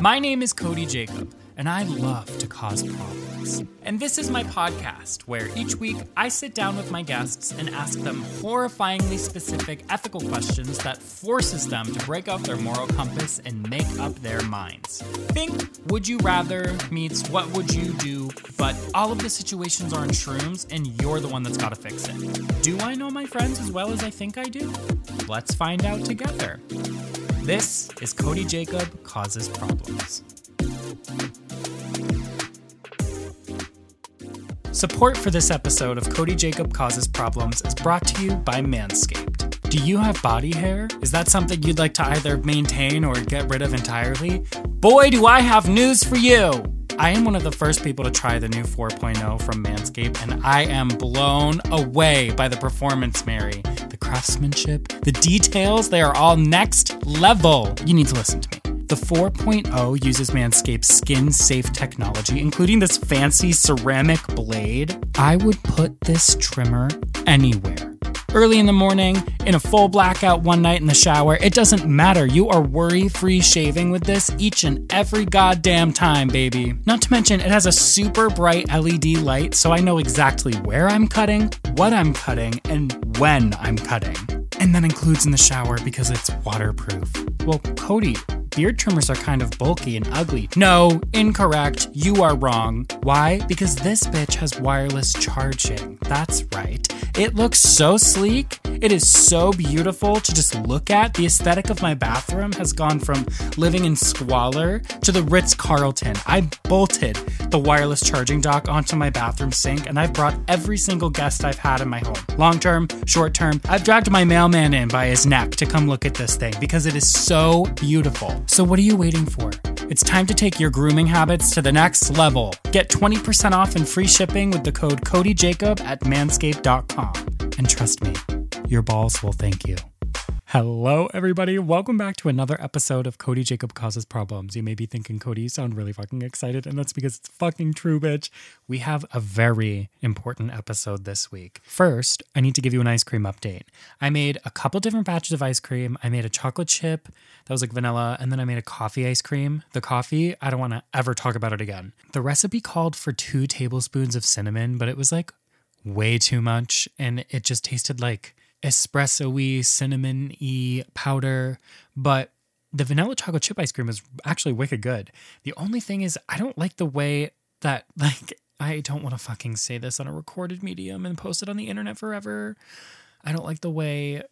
My name is Cody Jacob, and I love to cause problems. And this is my podcast, where each week I sit down with my guests and ask them horrifyingly specific ethical questions that forces them to break out their moral compass and make up their minds. Think Would You Rather meets What Would You Do, but all of the situations are in shrooms, and you're the one that's got to fix it. Do I know my friends as well as I think I do? Let's find out together. This is Cody Jacob Causes Problems. Support for this episode of Cody Jacob Causes Problems is brought to you by Manscaped. Do you have body hair? Is that something you'd like to either maintain or get rid of entirely? Boy, do I have news for you! I am one of the first people to try the new 4.0 from Manscaped, and I am blown away by the performance, Mary. Craftsmanship, the details, they are all next level. You need to listen to me. The 4.0 uses Manscaped's skin safe technology, including this fancy ceramic blade. I would put this trimmer anywhere. Early in the morning, in a full blackout one night in the shower, it doesn't matter. You are worry free shaving with this each and every goddamn time, baby. Not to mention, it has a super bright LED light, so I know exactly where I'm cutting, what I'm cutting, and when I'm cutting. And that includes in the shower because it's waterproof. Well, Cody, beard trimmers are kind of bulky and ugly. No, incorrect. You are wrong. Why? Because this bitch has wireless charging. That's right. It looks so sleek. It is so beautiful to just look at. The aesthetic of my bathroom has gone from living in squalor to the Ritz Carlton. I bolted the wireless charging dock onto my bathroom sink and I've brought every single guest I've had in my home. Long term, short term, I've dragged my mailman in by his neck to come look at this thing because it is so beautiful. So, what are you waiting for? It's time to take your grooming habits to the next level. Get 20% off and free shipping with the code CodyJacob at manscaped.com. And trust me, your balls will thank you. Hello, everybody. Welcome back to another episode of Cody Jacob Causes Problems. You may be thinking, Cody, you sound really fucking excited, and that's because it's fucking true, bitch. We have a very important episode this week. First, I need to give you an ice cream update. I made a couple different batches of ice cream. I made a chocolate chip that was like vanilla, and then I made a coffee ice cream. The coffee, I don't want to ever talk about it again. The recipe called for two tablespoons of cinnamon, but it was like way too much, and it just tasted like espresso-y, cinnamon-y powder, but the vanilla chocolate chip ice cream is actually wicked good. The only thing is I don't like the way that like I don't want to fucking say this on a recorded medium and post it on the internet forever. I don't like the way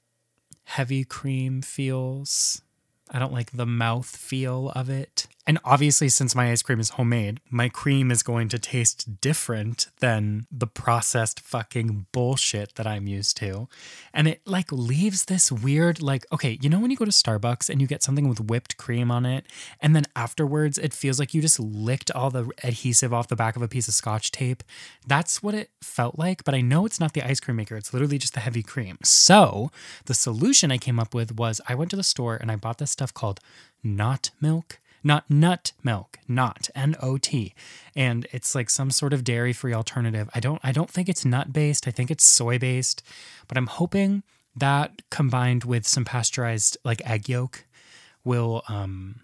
heavy cream feels. I don't like the mouth feel of it. And obviously, since my ice cream is homemade, my cream is going to taste different than the processed fucking bullshit that I'm used to. And it like leaves this weird, like, okay, you know, when you go to Starbucks and you get something with whipped cream on it, and then afterwards it feels like you just licked all the adhesive off the back of a piece of scotch tape? That's what it felt like. But I know it's not the ice cream maker, it's literally just the heavy cream. So the solution I came up with was I went to the store and I bought this stuff called Not Milk not nut milk, not N O T. And it's like some sort of dairy-free alternative. I don't I don't think it's nut based. I think it's soy based, but I'm hoping that combined with some pasteurized like egg yolk will um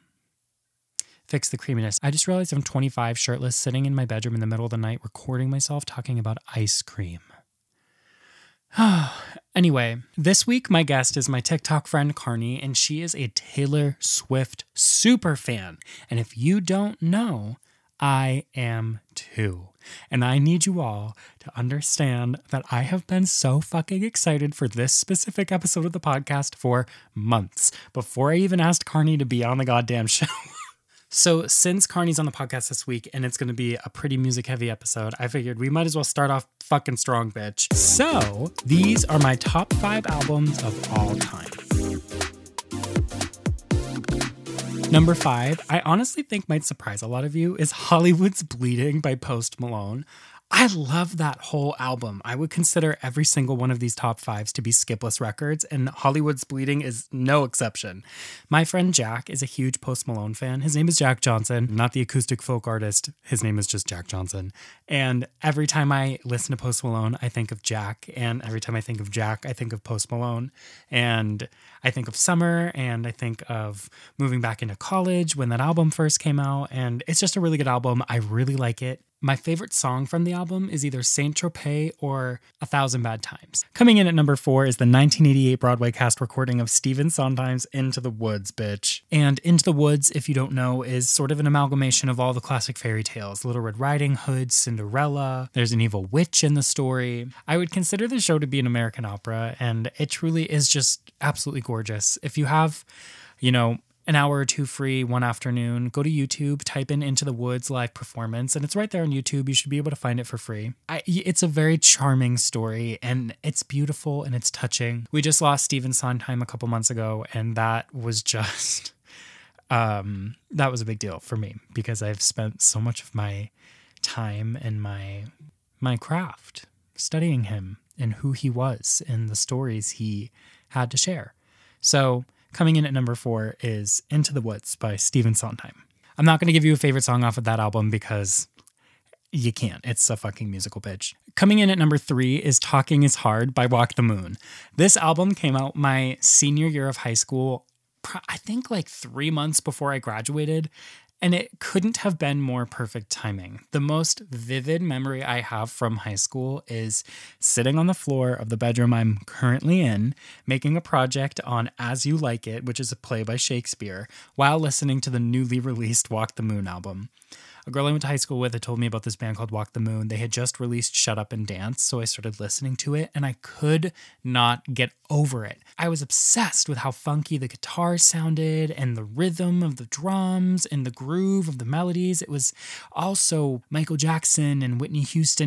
fix the creaminess. I just realized I'm 25 shirtless sitting in my bedroom in the middle of the night recording myself talking about ice cream. anyway, this week my guest is my TikTok friend Karni, and she is a Taylor Swift super fan. And if you don't know, I am too. And I need you all to understand that I have been so fucking excited for this specific episode of the podcast for months before I even asked Karni to be on the goddamn show. So, since Karni's on the podcast this week and it's going to be a pretty music heavy episode, I figured we might as well start off fucking strong, bitch. So, these are my top five albums of all time. Number five, I honestly think might surprise a lot of you, is Hollywood's Bleeding by Post Malone. I love that whole album. I would consider every single one of these top fives to be skipless records, and Hollywood's Bleeding is no exception. My friend Jack is a huge Post Malone fan. His name is Jack Johnson, not the acoustic folk artist. His name is just Jack Johnson. And every time I listen to Post Malone, I think of Jack. And every time I think of Jack, I think of Post Malone. And I think of summer and I think of moving back into college when that album first came out. And it's just a really good album. I really like it. My favorite song from the album is either Saint Tropez or A Thousand Bad Times. Coming in at number four is the 1988 Broadway cast recording of Stephen Sondheim's Into the Woods, bitch. And Into the Woods, if you don't know, is sort of an amalgamation of all the classic fairy tales Little Red Riding Hood, Cinderella, there's an evil witch in the story. I would consider the show to be an American opera, and it truly is just absolutely gorgeous. If you have, you know, an hour or two free one afternoon, go to YouTube, type in Into the Woods live performance, and it's right there on YouTube. You should be able to find it for free. I, it's a very charming story, and it's beautiful and it's touching. We just lost Stephen Sondheim a couple months ago, and that was just. Um, that was a big deal for me because I've spent so much of my time and my my craft studying him and who he was and the stories he had to share. So Coming in at number four is Into the Woods by Stephen Sondheim. I'm not going to give you a favorite song off of that album because you can't. It's a fucking musical bitch. Coming in at number three is Talking is Hard by Walk the Moon. This album came out my senior year of high school, I think like three months before I graduated. And it couldn't have been more perfect timing. The most vivid memory I have from high school is sitting on the floor of the bedroom I'm currently in, making a project on As You Like It, which is a play by Shakespeare, while listening to the newly released Walk the Moon album a girl I went to high school with had told me about this band called Walk the Moon. They had just released Shut Up and Dance, so I started listening to it and I could not get over it. I was obsessed with how funky the guitar sounded and the rhythm of the drums and the groove of the melodies. It was also Michael Jackson and Whitney Houston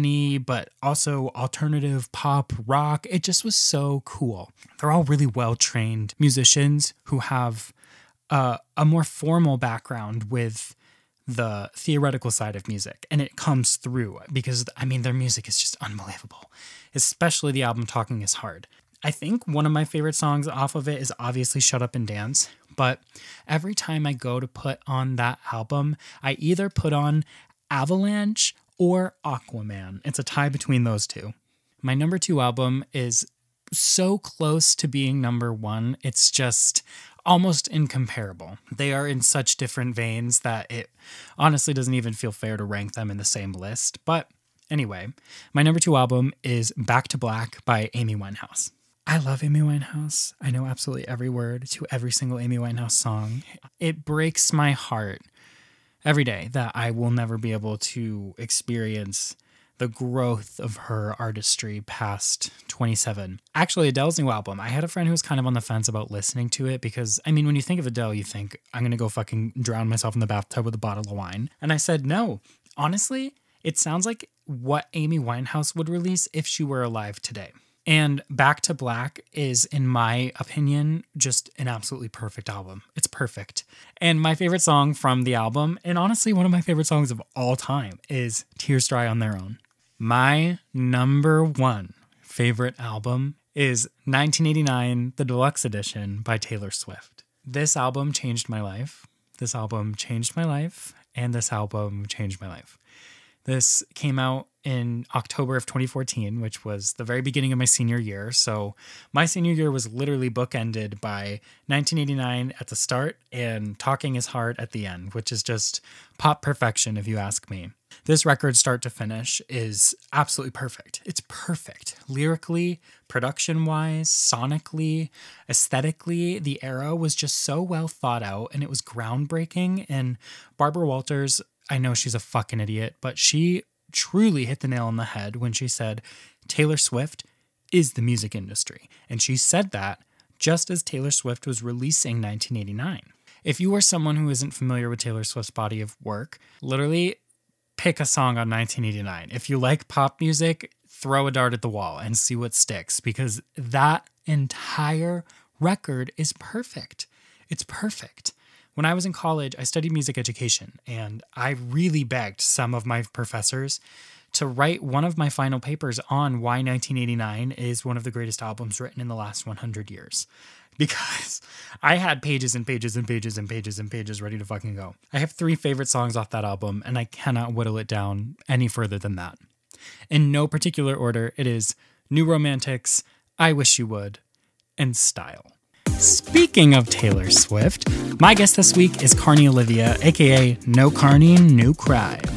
but also alternative pop rock. It just was so cool. They're all really well trained musicians who have uh, a more formal background with the theoretical side of music and it comes through because I mean their music is just unbelievable. Especially the album Talking is Hard. I think one of my favorite songs off of it is obviously Shut Up and Dance, but every time I go to put on that album, I either put on Avalanche or Aquaman. It's a tie between those two. My number 2 album is so close to being number 1. It's just almost incomparable. They are in such different veins that it honestly doesn't even feel fair to rank them in the same list. But anyway, my number two album is Back to Black by Amy Winehouse. I love Amy Winehouse. I know absolutely every word to every single Amy Winehouse song. It breaks my heart every day that I will never be able to experience the growth of her artistry past 27. Actually, Adele's new album, I had a friend who was kind of on the fence about listening to it because, I mean, when you think of Adele, you think, I'm going to go fucking drown myself in the bathtub with a bottle of wine. And I said, no, honestly, it sounds like what Amy Winehouse would release if she were alive today. And Back to Black is, in my opinion, just an absolutely perfect album. It's perfect. And my favorite song from the album, and honestly, one of my favorite songs of all time, is Tears Dry on Their Own. My number one favorite album is 1989, the deluxe edition by Taylor Swift. This album changed my life. This album changed my life. And this album changed my life. This came out in October of 2014, which was the very beginning of my senior year. So my senior year was literally bookended by 1989 at the start and Talking is Hard at the end, which is just pop perfection, if you ask me. This record, start to finish, is absolutely perfect. It's perfect. Lyrically, production wise, sonically, aesthetically, the era was just so well thought out and it was groundbreaking. And Barbara Walters, I know she's a fucking idiot, but she truly hit the nail on the head when she said Taylor Swift is the music industry. And she said that just as Taylor Swift was releasing 1989. If you are someone who isn't familiar with Taylor Swift's body of work, literally pick a song on 1989. If you like pop music, throw a dart at the wall and see what sticks because that entire record is perfect. It's perfect. When I was in college, I studied music education, and I really begged some of my professors to write one of my final papers on why 1989 is one of the greatest albums written in the last 100 years. Because I had pages and pages and pages and pages and pages ready to fucking go. I have three favorite songs off that album, and I cannot whittle it down any further than that. In no particular order, it is New Romantics, I Wish You Would, and Style. Speaking of Taylor Swift, my guest this week is Karni Olivia, aka No Karni, New Crime.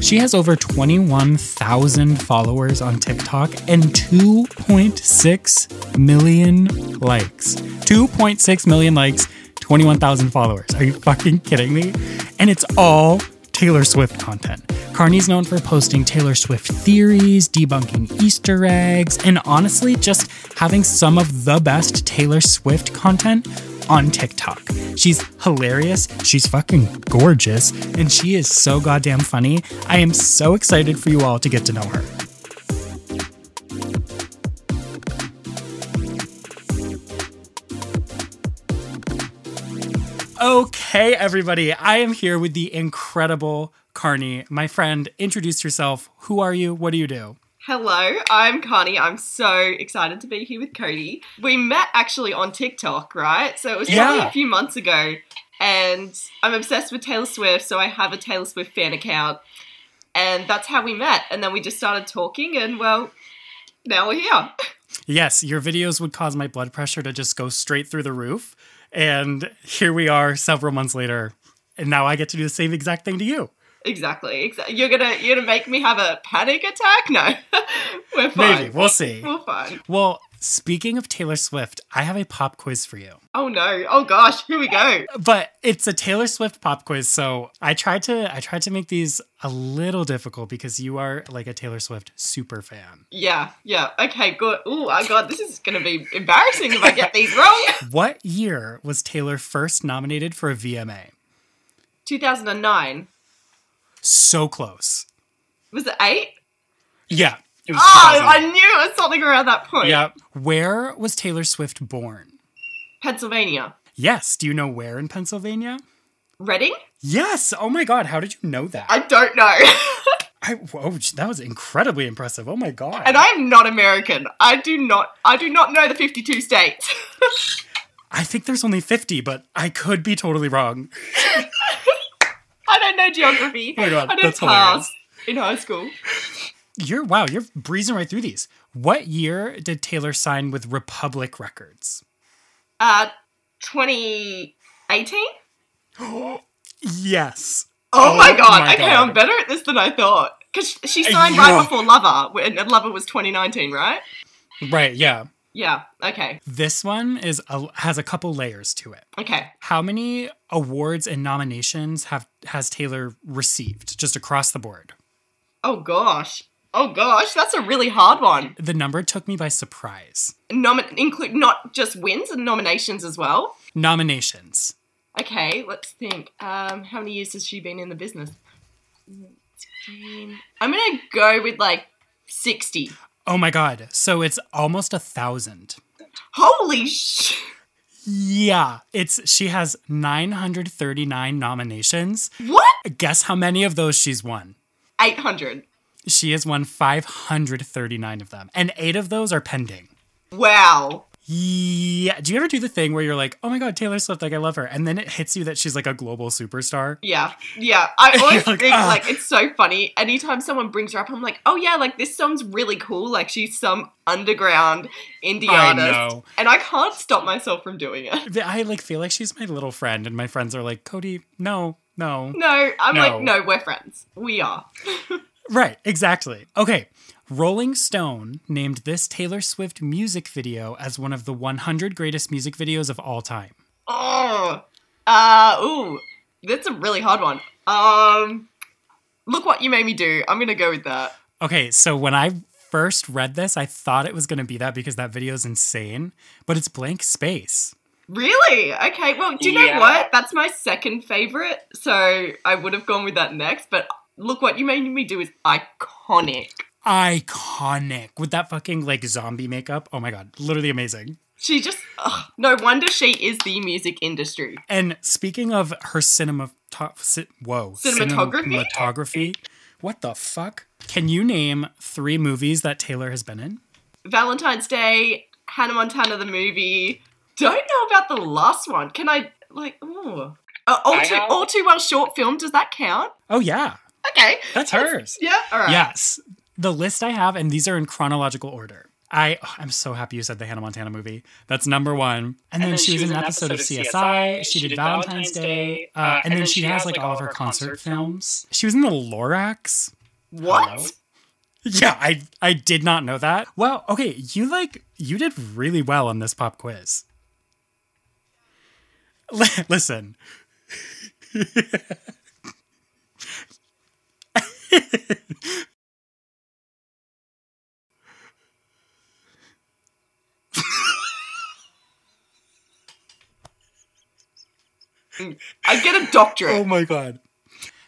She has over 21,000 followers on TikTok and 2.6 million likes. 2.6 million likes, 21,000 followers. Are you fucking kidding me? And it's all Taylor Swift content. Karni's known for posting Taylor Swift theories, debunking Easter eggs, and honestly, just having some of the best Taylor Swift content on TikTok. She's hilarious, she's fucking gorgeous, and she is so goddamn funny. I am so excited for you all to get to know her. Okay, everybody, I am here with the incredible Karni. My friend, introduce yourself. Who are you? What do you do? Hello, I'm Karni. I'm so excited to be here with Cody. We met actually on TikTok, right? So it was probably Yeah. a few months ago. And I'm obsessed with Taylor Swift, so I have a Taylor Swift fan account. And that's how we met. And then we just started talking, and well, now we're here. Yes, your videos would cause my blood pressure to just go straight through the roof. And here we are several months later. And now I get to do the same exact thing to you. Exactly. You're gonna you're gonna make me have a panic attack? No, we're fine. Maybe. We'll see. We're fine. Well, speaking of Taylor Swift, I have a pop quiz for you. Oh no. Oh gosh. Here we go. But it's a Taylor Swift pop quiz, so I tried to I tried to make these a little difficult because you are like a Taylor Swift super fan. Yeah. Yeah. Okay. Good. Oh, I God. This is gonna be embarrassing if I get these wrong. What year was Taylor first nominated for a VMA? 2009. So close. Was it eight? Yeah. It was Oh, I knew it was something around that point. Yeah. Where was Taylor Swift born? Pennsylvania. Yes. Do you know where in Pennsylvania? Reading? Yes. Oh my God. How did you know that? I don't know. I, whoa, that was incredibly impressive. Oh my God. and I am not American. I do not. I do not know the 52 states. I think there's only 50, but I could be totally wrong. I don't know geography. Oh my God, I didn't that's pass in high school. You're, wow, you're breezing right through these. What year did Taylor sign with Republic Records? Uh, 2018. Yes. Oh, Oh my god. my okay, God. I'm better at this than I thought. Because she signed Yeah. right before Lover, and Lover was 2019, right? Right, yeah. Yeah. Okay. This one is a, has a couple layers to it. Okay. How many awards and nominations have has Taylor received just across the board? Oh gosh. Oh gosh, that's a really hard one. The number took me by surprise. Nomin- include not just wins and nominations as well. Nominations. Okay, let's think. Um, how many years has she been in the business? I'm gonna go with like 60. Oh my god. So it's almost a thousand. Holy sh! Yeah. It's she has 939 nominations. What? Guess how many of those she's won? 800. She has won 539 of them, and eight of those are pending. Wow. Yeah. Do you ever do the thing where you're like, oh my God, Taylor Swift, like, I love her. And then it hits you that she's like a global superstar? Yeah, yeah. I always like, think "Ah." like it's so funny. Anytime someone brings her up, I'm like, oh yeah, like this song's really cool. Like she's some underground indie I artist, know. and I can't stop myself from doing it. I like feel like she's my little friend, and my friends are like, Cody, no, no. No, I'm No. like, no, we're friends. We are. Right, exactly. Okay. Rolling Stone named this Taylor Swift music video as one of the 100 greatest music videos of all time. Oh, uh, ooh, that's a really hard one. Um, look what you made me do. I'm gonna go with that. Okay, so when I first read this, I thought it was going to be that because that video is insane, but it's blank space. Really? Okay. Well, do you know what? That's my second favorite. So I would have gone with that next. But look what you made me do is iconic. Iconic with that fucking like zombie makeup. Oh my god, literally amazing. She just ugh, no wonder she is the music industry. And speaking of her cinema, to- ci- whoa, Cinematography? cinematography. What the fuck? Can you name three movies that Taylor has been in? Valentine's Day, Hannah Montana the movie. Don't know about the last one. Can I like? Oh, uh, all I too have- all too well short film. Does that count? Oh, yeah. Okay, That's hers. yeah. All right. Yes. The list I have, and these are in chronological order. I oh, I'm so happy you said the Hannah Montana movie. That's number one. And, then, she was in an episode, of CSI. She, did Valentine's Day. Uh, and, then, she has like all of her concert films. She was in the Lorax. What? Hello? Yeah, I I did not know that. Well, okay, you like you did really well on this pop quiz. Li- Listen. I get a doctorate. Oh my god.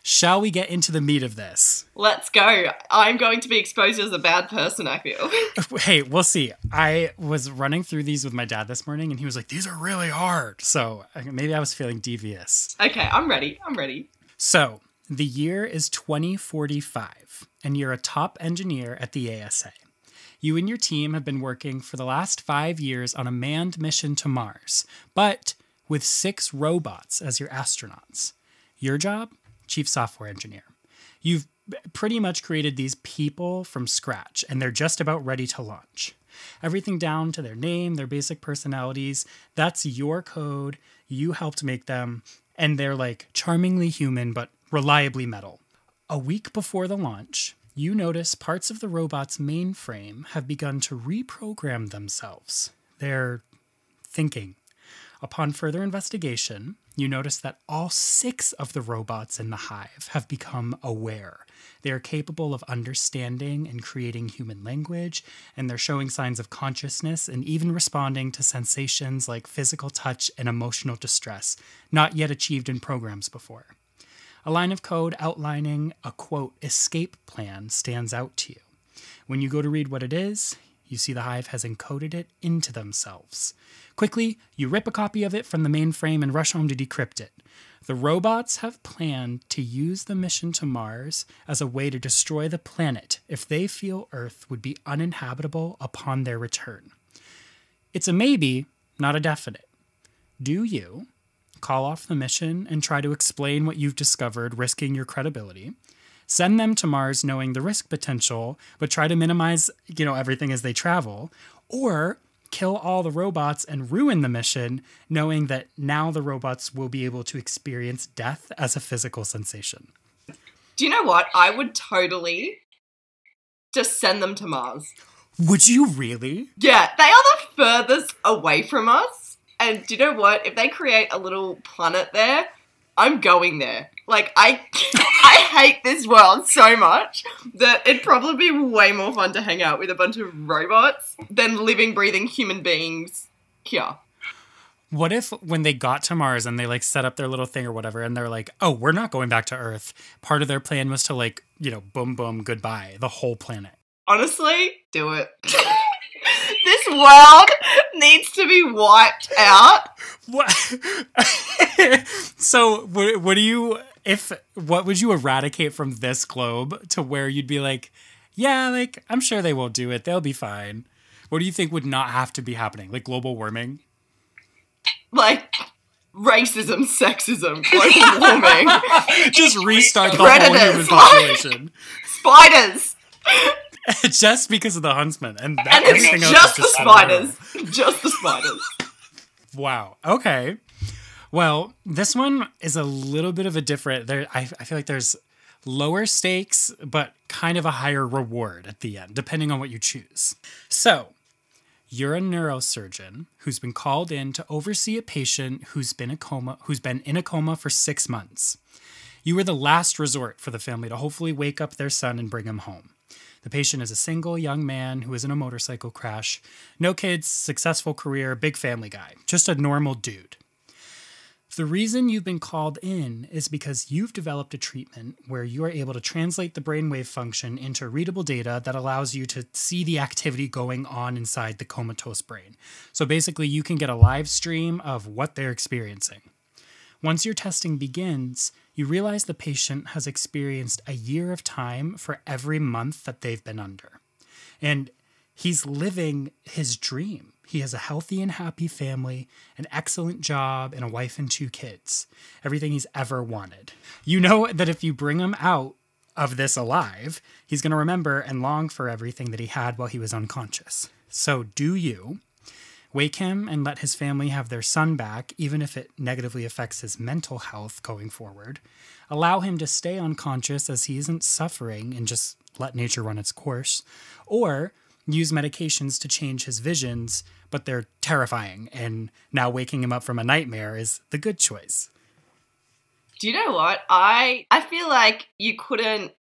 Shall we get into the meat of this? Let's go. I'm going to be exposed as a bad person. I feel. Hey, we'll see. I was running through these with my dad this morning and he was like, these are really hard. So maybe I was feeling devious. okay, I'm ready. I'm ready. So the year is 2045 and you're a top engineer at the ASA. You and your team have been working for the last five years on a manned mission to Mars, but with six robots as your astronauts. Your job? Chief software engineer. You've pretty much created these people from scratch, and they're just about ready to launch. Everything down to their name, their basic personalities, that's your code. You helped make them, and they're like charmingly human but reliably metal. A week before the launch, you notice parts of the robot's mainframe have begun to reprogram themselves. They're thinking. Upon further investigation, you notice that all six of the robots in the hive have become aware. They are capable of understanding and creating human language, and they're showing signs of consciousness and even responding to sensations like physical touch and emotional distress, not yet achieved in programs before. A line of code outlining a quote escape plan stands out to you. When you go to read what it is, you see the hive has encoded it into themselves. Quickly, you rip a copy of it from the mainframe and rush home to decrypt it. The robots have planned to use the mission to Mars as a way to destroy the planet if they feel Earth would be uninhabitable upon their return. It's a maybe, not a definite. Do you call off the mission and try to explain what you've discovered, risking your credibility? Send them to Mars knowing the risk potential, but try to minimize, you know, everything as they travel, or kill all the robots and ruin the mission, knowing that now the robots will be able to experience death as a physical sensation. Do you know what? I would totally just send them to Mars. Would you really? Yeah, they are the furthest away from us. And do you know what? If they create a little planet there, I'm going there. Like I I hate this world so much that it'd probably be way more fun to hang out with a bunch of robots than living, breathing human beings here. What if when they got to Mars and they like set up their little thing or whatever and they're like, "Oh, we're not going back to Earth." Part of their plan was to like, you know, boom boom goodbye the whole planet. Honestly, do it. this world needs to be wiped out. What? so, what, what do you if what would you eradicate from this globe to where you'd be like, yeah, like I'm sure they won't do it. They'll be fine. What do you think would not have to be happening? Like global warming? Like racism, sexism, global warming, Just restart the whole human Predators. population. spiders. just because of the huntsman and, that, And it's just the just of spiders. Just the spiders. Wow. Okay. Well, this one is a little bit of a different. There, I, I feel like there's lower stakes, but kind of a higher reward at the end, depending on what you choose. So, you're a neurosurgeon who's been called in to oversee a patient who's been a coma, who's been in a coma for six months. You were the last resort for the family to hopefully wake up their son and bring him home. The patient is a single young man who is in a motorcycle crash. No kids, successful career, big family guy. Just a normal dude. The reason you've been called in is because you've developed a treatment where you are able to translate the brainwave function into readable data that allows you to see the activity going on inside the comatose brain. So basically, you can get a live stream of what they're experiencing. Once your testing begins, you realize the patient has experienced a year of time for every month that they've been under. And he's living his dream. He has a healthy and happy family, an excellent job, and a wife and two kids. Everything he's ever wanted. You know that if you bring him out of this alive, he's going to remember and long for everything that he had while he was unconscious. So, do you wake him and let his family have their son back, even if it negatively affects his mental health going forward? Allow him to stay unconscious as he isn't suffering and just let nature run its course? Or use medications to change his visions, but they're terrifying, and now waking him up from a nightmare is the good choice. Do you know what? I I feel like you couldn't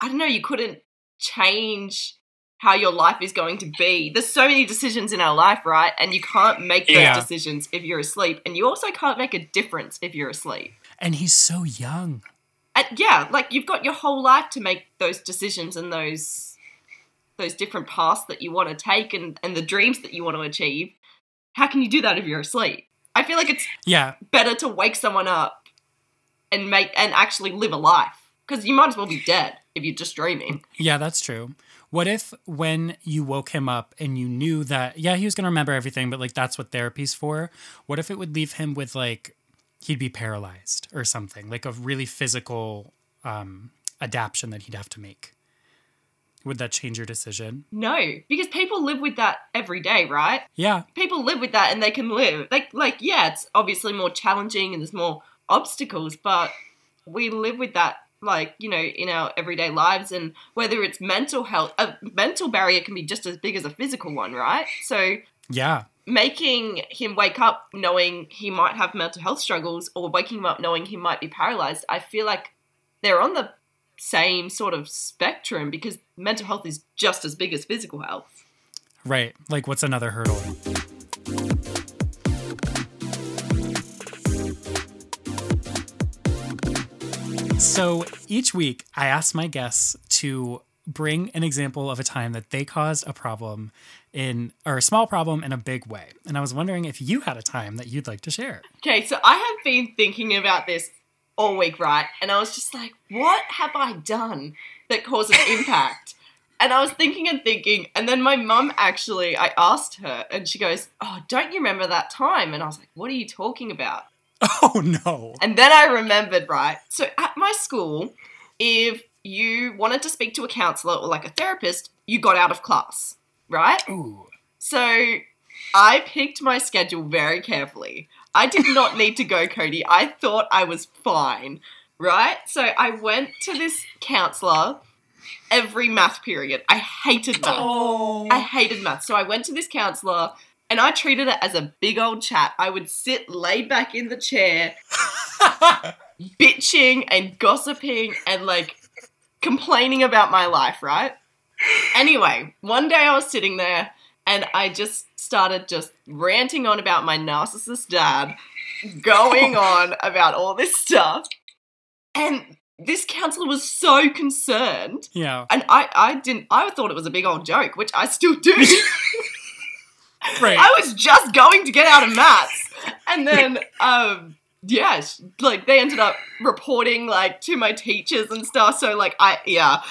I don't know, you couldn't change how your life is going to be. There's so many decisions in our life, right? And you can't make those Yeah. decisions if you're asleep. And you also can't make a difference if you're asleep. And he's so young. And yeah, like you've got your whole life to make those decisions and those those different paths that you want to take and, and the dreams that you want to achieve. How can you do that if you're asleep? I feel like it's Yeah, better to wake someone up and make and actually live a life. Because you might as well be dead if you're just dreaming. Yeah, that's true. What if when you woke him up and you knew that, yeah, he was going to remember everything, but like that's what therapy's for? What if it would leave him with like, he'd be paralyzed or something, like a really physical um, adaptation that he'd have to make? Would that change your decision? No, because people live with that every day, right? Yeah, People live with that and they can live. Like like yeah, it's obviously more challenging and there's more obstacles, but we live with that like, you know, in our everyday lives and whether it's mental health, a mental barrier can be just as big as a physical one, right? So yeah, making him wake up knowing he might have mental health struggles or waking him up knowing he might be paralyzed, I feel like they're on the same sort of spectrum because mental health is just as big as physical health. right. Like, what's another hurdle? So each week, I ask my guests to bring an example of a time that they caused a problem in, or a small problem in a big way. And I was wondering if you had a time that you'd like to share. Okay, so I have been thinking about this all week, right? And I was just like, what have I done that causes impact? And I was thinking and thinking, and then my mum actually, I asked her, and she goes, Oh, don't you remember that time? And I was like, What are you talking about? Oh no. And then I remembered, right? So at my school, if you wanted to speak to a counselor or like a therapist, you got out of class, right? Ooh. So I picked my schedule very carefully. I did not need to go, Cody. I thought I was fine, right? So I went to this counselor every math period. I hated math. Oh. I hated math. So I went to this counselor and I treated it as a big old chat. I would sit laid back in the chair, bitching and gossiping and like complaining about my life, right? Anyway, one day I was sitting there and I just started just ranting on about my narcissist dad, going on about all this stuff. And this counselor was so concerned. yeah. And I, I didn't, I thought it was a big old joke, which I still do. Right. I was just going to get out of maths. And then, um, yeah, like they ended up reporting like to my teachers and stuff. So like I, yeah.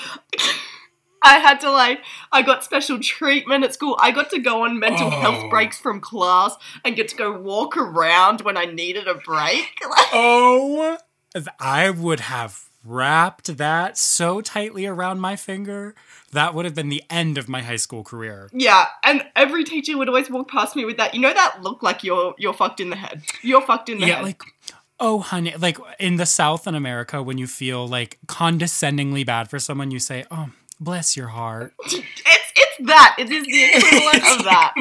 I had to like, I got special treatment at school. I got to go on mental Oh. health breaks from class and get to go walk around when I needed a break. Like, Oh, I would have wrapped that so tightly around my finger. That would have been the end of my high school career. yeah, and every teacher would always walk past me with that. You know that look like you're you're fucked in the head. You're fucked in the Yeah, head. like, oh, honey, like in the South in America, when you feel like condescendingly bad for someone, you say, oh, bless your heart. it's it's that. It is the equivalent of that.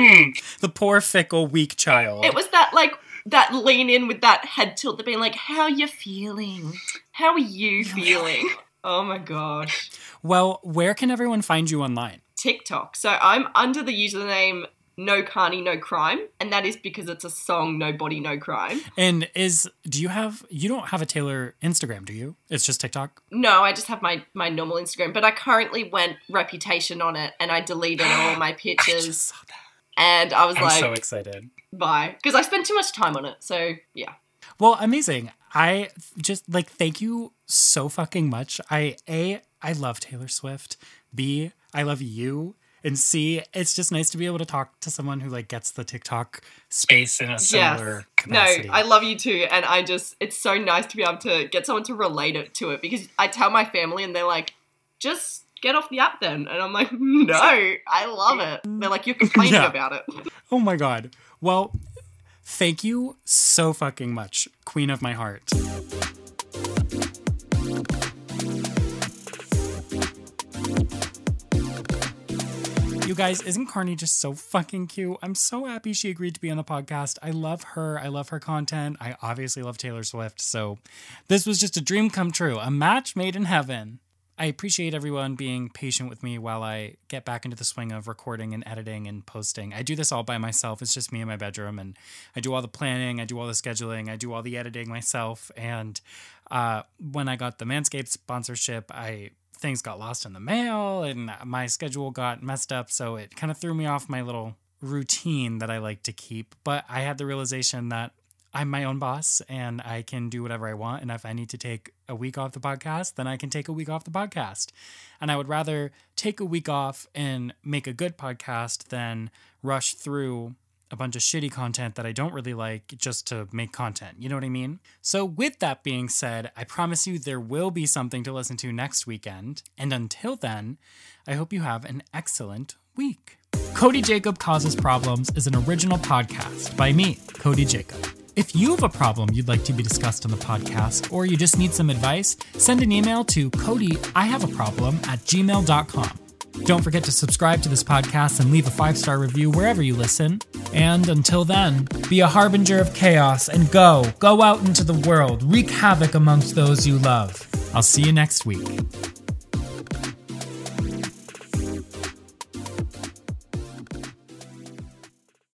The poor, fickle, weak child. It was that like that lean in with that head tilt, that being like, "How you feeling? How are you feeling?" Oh my gosh, well, where can everyone find you online? TikTok. So I'm under the username No Karni No Crime, and that is because it's a song No Body No Crime. And is, do you have, you don't have a Taylor Instagram, do you? It's just TikTok? No, I just have my my normal Instagram, but I currently went reputation on it, and I deleted all my I pictures, that. and I was I'm like, so excited. bye, because I spent too much time on it. So yeah. Well, amazing. I just like thank you so fucking much. I A, I love Taylor Swift. B, I love you. And see. it's just nice to be able to talk to someone who like gets the TikTok space in a similar yes. capacity. No, I love you too, and I just it's so nice to be able to get someone to relate it to it because I tell my family and they're like, just get off the app then, and I'm like, no, I love it. They're like, you're complaining Yeah. about it. Oh my god. Well, thank you so fucking much, Queen of my heart. You guys, isn't Karni just so fucking cute? I'm so happy she agreed to be on the podcast. I love her. I love her content. I obviously love Taylor Swift. So this was just a dream come true, a match made in heaven. I appreciate everyone being patient with me while I get back into the swing of recording and editing and posting. I do this all by myself. It's just me in my bedroom, and I do all the planning, I do all the scheduling, I do all the editing myself. And uh, when I got the Manscaped sponsorship, I things got lost in the mail, and my schedule got messed up, so it kind of threw me off my little routine that I like to keep. But I had the realization that I'm my own boss and I can do whatever I want. And if I need to take a week off the podcast, then I can take a week off the podcast. And I would rather take a week off and make a good podcast than rush through a bunch of shitty content that I don't really like just to make content. You know what I mean? So, with that being said, I promise you there will be something to listen to next weekend. And until then, I hope you have an excellent week. Cody Jacob Causes Problems is an original podcast by me, Cody Jacob. If you have a problem you'd like to be discussed on the podcast, or you just need some advice, send an email to Cody, I have a problem at gmail.com. Don't forget to subscribe to this podcast and leave a five star review wherever you listen. And until then, be a harbinger of chaos and go, go out into the world, wreak havoc amongst those you love. I'll see you next week.